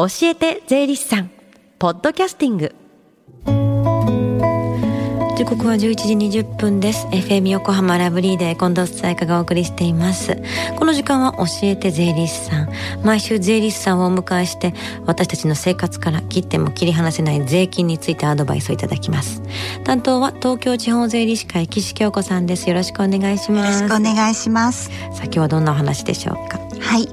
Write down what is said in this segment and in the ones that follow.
教えて税理士さんポッドキャスティング。時刻は11時20分です。FM 横浜ラブリーで近藤紗友香がお送りしています。この時間は教えて税理士さん。毎週税理士さんをお迎えして私たちの生活から切っても切り離せない税金についてアドバイスをいただきます。担当は東京地方税理士会岸京子さんです。よろしくお願いします。よろしくお願いします。さあ今日はどんなお話でしょうか？はい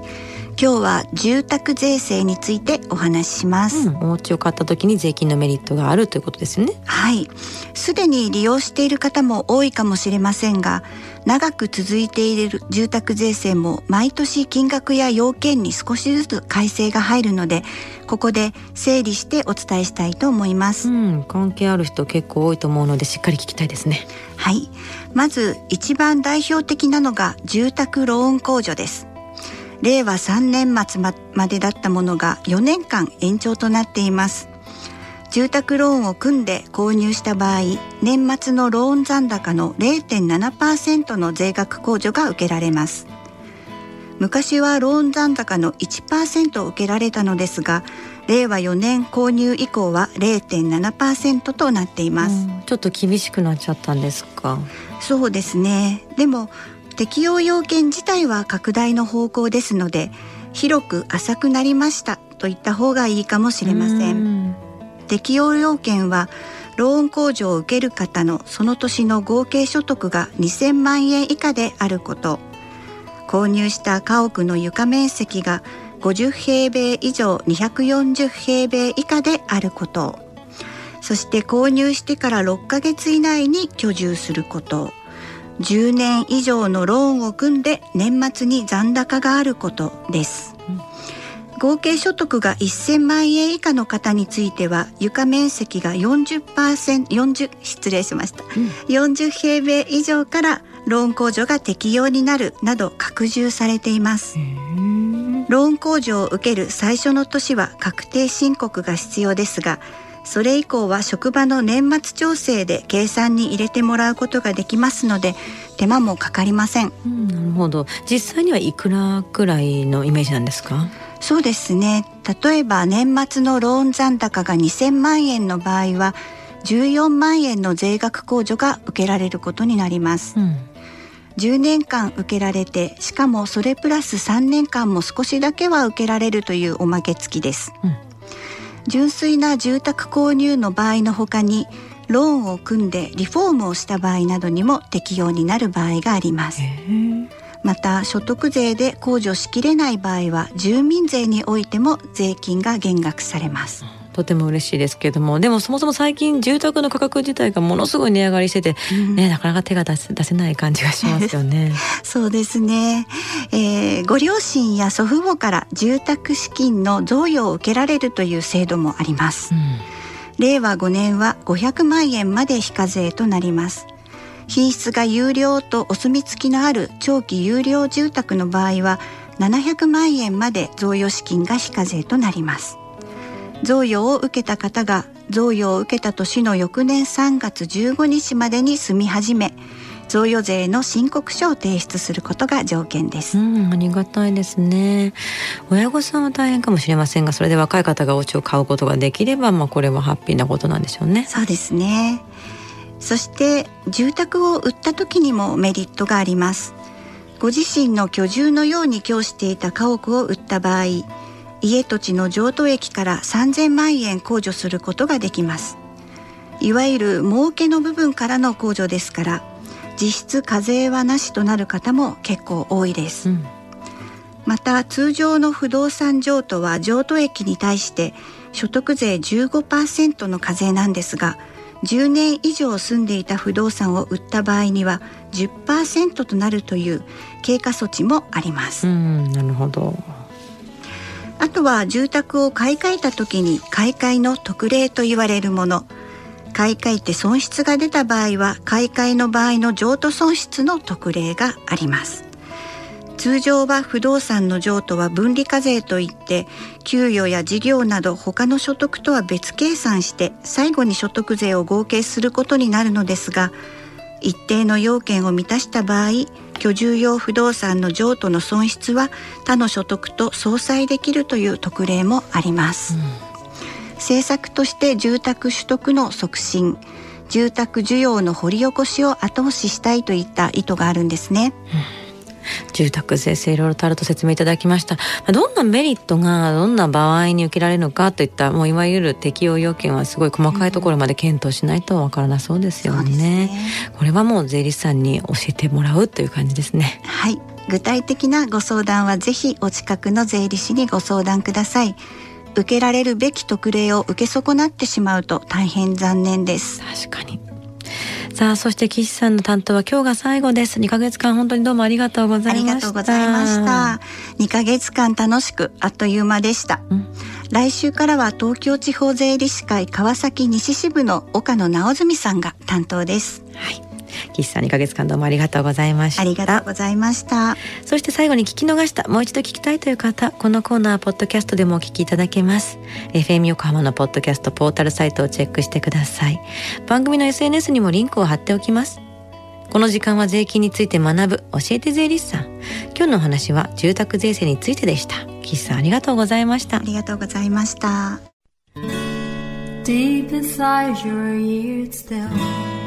今日は住宅税制についてお話しします、うん、お家を買った時に税金のメリットがあるということですよね。はい。すでに利用している方も多いかもしれませんが長く続いている住宅税制も毎年金額や要件に少しずつ改正が入るのでここで整理してお伝えしたいと思います、うん、関係ある人結構多いと思うのでしっかり聞きたいですね。はい。まず一番代表的なのが住宅ローン控除です令和3年末までだったものが4年間延長となっています。住宅ローンを組んで購入した場合年末のローン残高の0.7%の税額控除が受けられます。昔はローン残高の1%を受けられたのですが令和4年購入以降は0.7%となっています、ちょっと厳しくなっちゃったんですか？そうですね。でも適用要件自体は拡大の方向ですので広く浅くなりましたと言った方がいいかもしれません。適用要件はローン控除を受ける方のその年の合計所得が2000万円以下であること。購入した家屋の床面積が50平米以上240平米以下であること。そして購入してから6ヶ月以内に居住すること10年以上のローンを組んで年末に残高があることです、うん、合計所得が1000万円以下の方については床面積が 40%40 失礼しました、うん、40平米以上からローン控除が適用になるなど拡充されています。ローン控除を受ける最初の年は確定申告が必要ですがそれ以降は職場の年末調整で計算に入れてもらうことができますので手間もかかりません、うん、なるほど。実際にはいくらくらいのイメージなんですか？そうですね。例えば年末のローン残高が2000万円の場合は14万円の税額控除が受けられることになります、うん、10年間受けられてしかもそれプラス3年間も少しだけは受けられるというおまけ付きです、うん純粋な住宅購入の場合のほかにローンを組んでリフォームをした場合などにも適用になる場合があります。また所得税で控除しきれない場合は住民税においても税金が減額されますとても嬉しいですけれどもでもそもそも最近住宅の価格自体がものすごい値上がりしてて、うん、ね、なかなか手が出せ出せない感じがしますよね。そうですね、えー、ご両親や祖父母から住宅資金の贈与を受けられるという制度もあります。うん、令和5年は500万円まで非課税となります。品質が有料とお墨付きのある長期有料住宅の場合は700万円まで贈与資金が非課税となります。贈与を受けた方が贈与を受けた年の翌年3月15日までに住み始め贈与税の申告書を提出することが条件です。うん、ありがたいですね。親御さんは大変かもしれませんが、それで若い方がお家を買うことができれば、まあこれはハッピーなことなんでしょうね。そうですね。そして住宅を売った時にもメリットがあります。ご自身の居住のように供していた家屋を売った場合、家土地の譲渡益から3000万円控除することができます。いわゆる儲けの部分からの控除ですから実質課税はなしとなる方も結構多いです、うん、また通常の不動産譲渡は譲渡益に対して所得税15%の課税なんですが10年以上住んでいた不動産を売った場合には10%となるという経過措置もあります。うんなるほどあとは住宅を買い替えた時に買い替えの特例と言われるもの。買い替えて損失が出た場合は買い替えの場合の譲渡損失の特例があります。通常は不動産の譲渡は分離課税といって給与や事業など他の所得とは別計算して最後に所得税を合計することになるのですが一定の要件を満たした場合居居住用不動産の譲渡の損失は他の所得と相殺できるという特例もあります、うん、政策として住宅取得の促進住宅需要の掘り起こしを後押ししたいといった意図があるんですね、うん住宅税制いろいろとあると説明いただきました。どんなメリットがどんな場合に受けられるのかといったもういわゆる適用要件はすごい細かいところまで検討しないとわからなそうですよね。ね、これはもう税理士さんに教えてもらうという感じですね。はい。具体的なご相談はぜひお近くの税理士にご相談ください。受けられるべき特例を受け損なってしまうと大変残念です。確かにさあ、そして岸さんの担当は今日が最後です。2ヶ月間本当にどうもありがとうございました。ありがとうございました。2ヶ月間楽しくあっという間でした。うん、来週からは東京地方税理士会川崎西支部の岡野直澄さんが担当です。はい。岸さん2ヶ月間どうもありがとうございました。ありがとうございました。そして最後に聞き逃したもう一度聞きたいという方このコーナーポッドキャストでもお聞きいただけます。FM 横浜のポッドキャストポータルサイトをチェックしてください。番組の SNS にもリンクを貼っておきます。この時間は税金について学ぶ教えて税理士さん。今日のお話は住宅税制についてでした。岸さんありがとうございました。ありがとうございました。Deep inside your ears still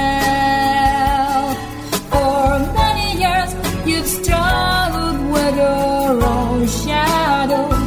shadow.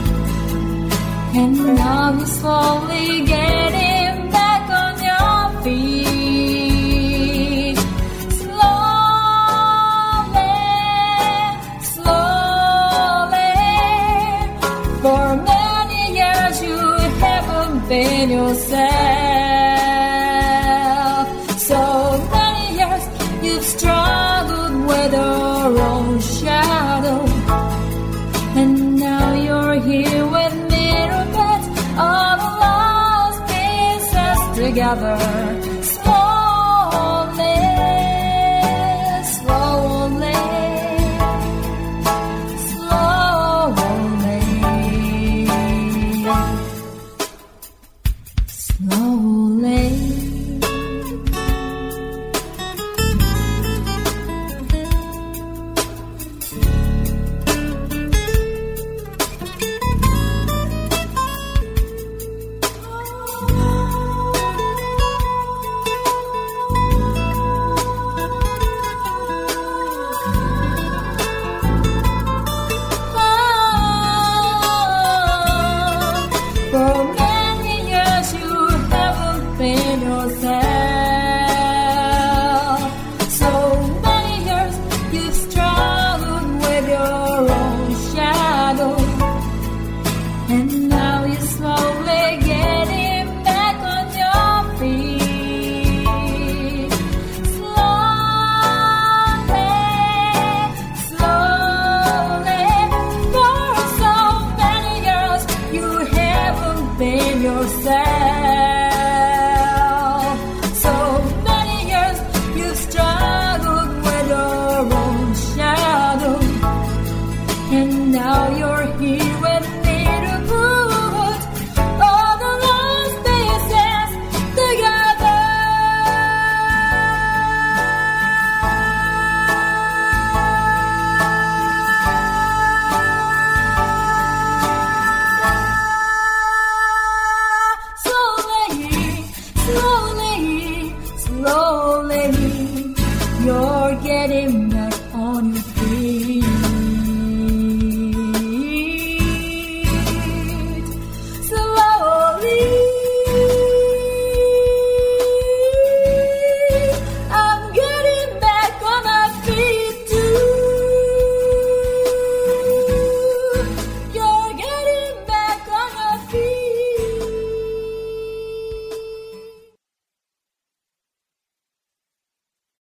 another